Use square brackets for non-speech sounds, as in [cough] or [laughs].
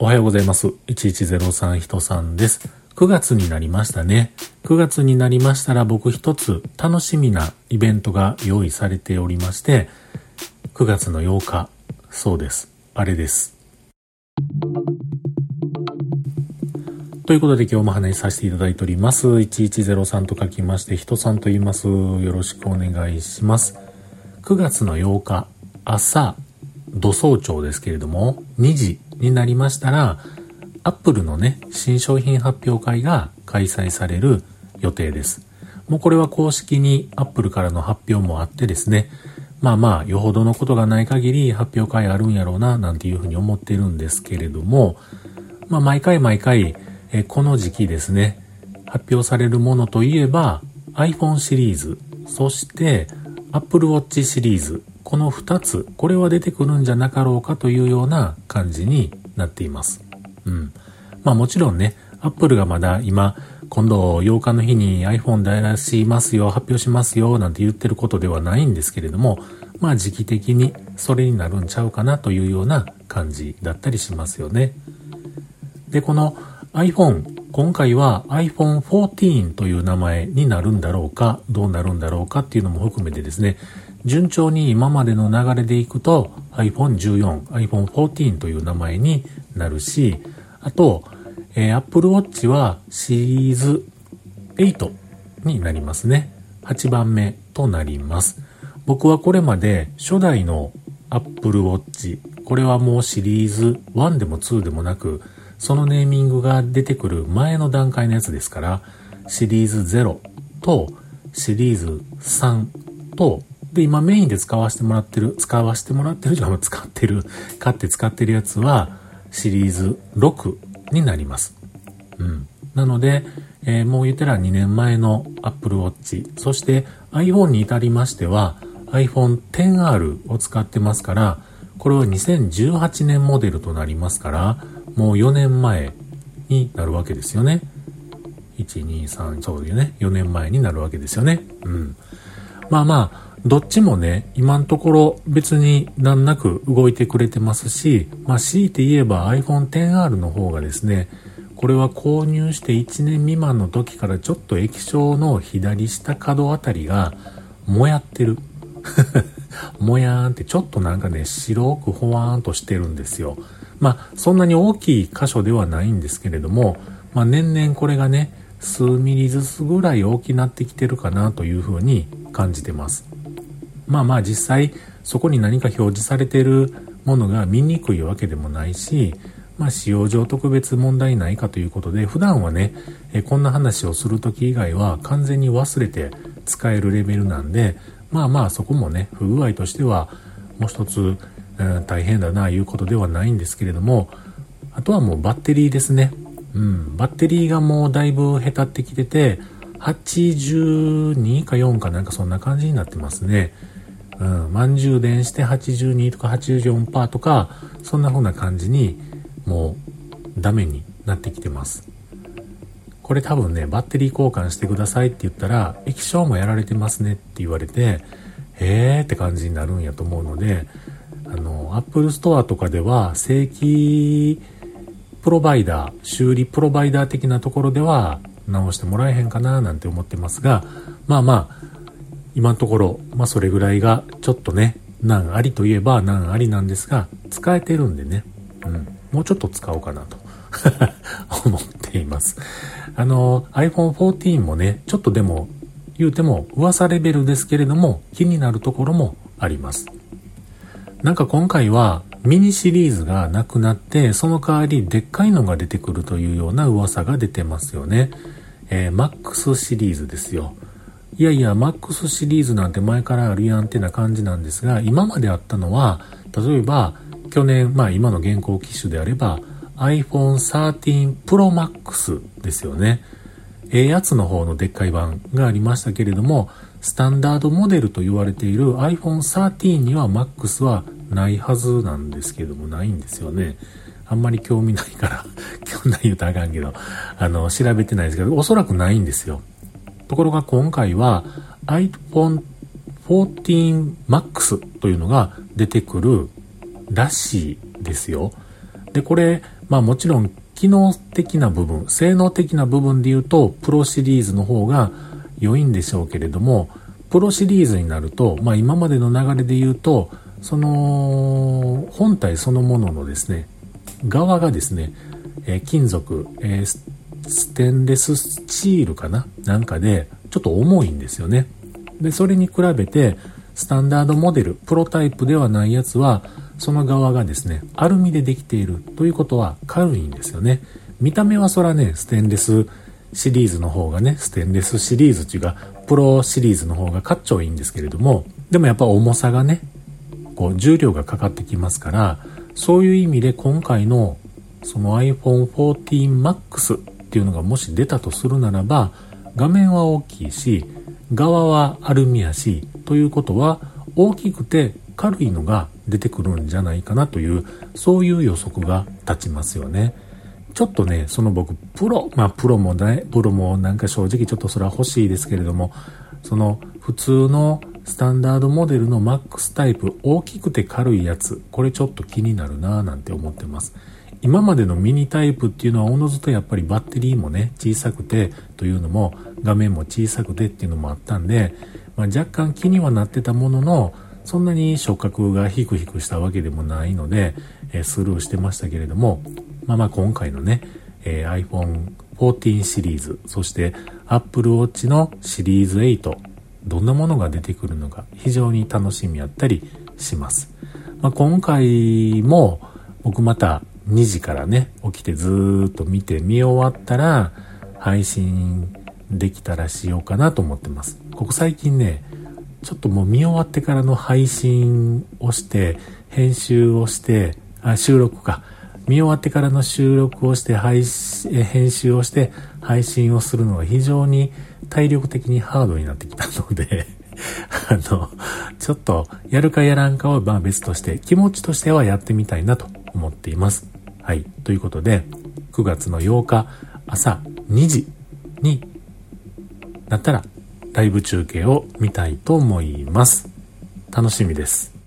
おはようございます。1103人さんです。9月になりましたね。9月になりましたら僕一つ楽しみなイベントが用意されておりまして、9月の8日、そうです。あれです。ということで今日も話しさせていただいております。1103と書きまして、人さんと言います。よろしくお願いします。9月の8日、朝、土早朝ですけれども、2時になりましたら、アップルのね、新商品発表会が開催される予定です。もうこれは公式にアップルからの発表もあってですね、まあまあ、よほどのことがない限り発表会あるんやろうな、なんていうふうに思ってるんですけれども、まあ毎回毎回、えこの時期ですね、発表されるものといえば iPhone シリーズ、そして Apple Watch シリーズ、この2つ、これは出てくるんじゃなかろうかというような感じになっています。うん。まあもちろんね、Apple がまだ今、今度8日の日に iPhone 出しますよ、発表しますよ、なんて言ってることではないんですけれども、まあ時期的にそれになるんちゃうかなというような感じだったりしますよね。で、この iPhone、今回は iPhone 14という名前になるんだろうか、どうなるんだろうかっていうのも含めてですね、順調に今までの流れでいくと iPhone14、iPhone 14という名前になるし、あと、えー、Apple Watch はシリーズ8になりますね。8番目となります。僕はこれまで初代の Apple Watch、これはもうシリーズ1でも2でもなく、そのネーミングが出てくる前の段階のやつですから、シリーズ0とシリーズ3と、で、今メインで使わせてもらってる、使わせてもらってるじゃん、使ってる、買って使ってるやつは、シリーズ6になります。うん。なので、えー、もう言ったら2年前の Apple Watch、そして iPhone に至りましては iPhone XR を使ってますから、これは2018年モデルとなりますから、もう4年前になるわけですよね。1、2、3、そうよね。4年前になるわけですよね。うん。まあまあ、どっちもね、今のところ別に難なく動いてくれてますし、まあ強いて言えば iPhone XR の方がですね、これは購入して1年未満の時からちょっと液晶の左下角あたりがもやってる。[laughs] もやーんってちょっとなんかね、白くほわーんとしてるんですよ。まあ、そんなに大きい箇所ではないんですけれども、まあ、年々これがね、数ミリずつぐらい大きなってきてるかなというふうに感じてます。まあまあ実際そこに何か表示されてるものが見にくいわけでもないし、まあ使用上特別問題ないかということで、普段はね、えこんな話をするとき以外は完全に忘れて使えるレベルなんで、まあまあそこもね、不具合としてはもう一つ、大変だな、いうことではないんですけれども、あとはもうバッテリーですね。うん、バッテリーがもうだいぶへたってきてて、82か4かなんかそんな感じになってますね。うん、満充電して82とか84%とか、そんな風な感じにもうダメになってきてます。これ多分ね、バッテリー交換してくださいって言ったら、液晶もやられてますねって言われて、へーって感じになるんやと思うので、の、アップルストアとかでは正規プロバイダー、修理プロバイダー的なところでは直してもらえへんかななんて思ってますが、まあまあ、今のところ、まあそれぐらいがちょっとね、難ありといえば難ありなんですが、使えてるんでね、うん、もうちょっと使おうかなと [laughs] 思っています。あの、iPhone 14もね、ちょっとでも言うても噂レベルですけれども気になるところもあります。なんか今回はミニシリーズがなくなって、その代わりでっかいのが出てくるというような噂が出てますよね。えー、マックスシリーズですよ。いやいや、マックスシリーズなんて前からあるやんってな感じなんですが、今まであったのは、例えば、去年、まあ今の現行機種であれば、iPhone 13 Pro Max ですよね。ええやつの方のでっかい版がありましたけれども、スタンダードモデルと言われている iPhone 13には MAX はないはずなんですけども、ないんですよね。あんまり興味ないから [laughs] 興味ない言うとあかんけど、あの、調べてないですけど、おそらくないんですよ。ところが今回は iPhone 14 Max というのが出てくるらしいですよ。で、これ、まあもちろん機能的な部分、性能的な部分で言うと、プロシリーズの方が良いんでしょうけれども、プロシリーズになると、まあ今までの流れで言うと、その、本体そのもののですね、側がですね、え、金属、え、ステンレススチールかな？なんかで、ちょっと重いんですよね。で、それに比べて、スタンダードモデル、プロタイプではないやつは、その側がですね、アルミでできているということは軽いんですよね。見た目はそらね、ステンレスシリーズの方がね、ステンレスシリーズっていうか、プロシリーズの方がかっちょいいんですけれども、でもやっぱ重さがね、こう重量がかかってきますから、そういう意味で今回のその iPhone 14 Max っていうのがもし出たとするならば、画面は大きいし、側はアルミやし、ということは大きくて軽いのが出てくるんじゃないかなという、そういう予測が立ちますよね。ちょっとね、その僕、プロ、まあプロもね、プロもなんか正直ちょっとそれは欲しいですけれども、その普通のスタンダードモデルの MAX タイプ、大きくて軽いやつ、これちょっと気になるなぁなんて思ってます。今までのミニタイプっていうのはおのずとやっぱりバッテリーもね、小さくてというのも画面も小さくてっていうのもあったんで、まあ、若干気にはなってたものの、そんなに触覚がヒクヒクしたわけでもないので、え、スルーしてましたけれども、まあまあ今回のね、え、iPhone 14シリーズ、そして Apple Watch のシリーズ8、どんなものが出てくるのか非常に楽しみやったりします。まあ、今回も僕また2時からね、起きてずっと見て見終わったら配信できたらしようかなと思ってます。ここ最近ね、ちょっともう見終わってからの配信をして、編集をして、あ、収録か。見終わってからの収録をして配信、編集をして配信をするのが非常に体力的にハードになってきたので [laughs] あの、ちょっとやるかやらんかはまあ別として気持ちとしてはやってみたいなと思っています。はい。ということで、9月の8日朝2時になったらライブ中継を見たいと思います。楽しみです。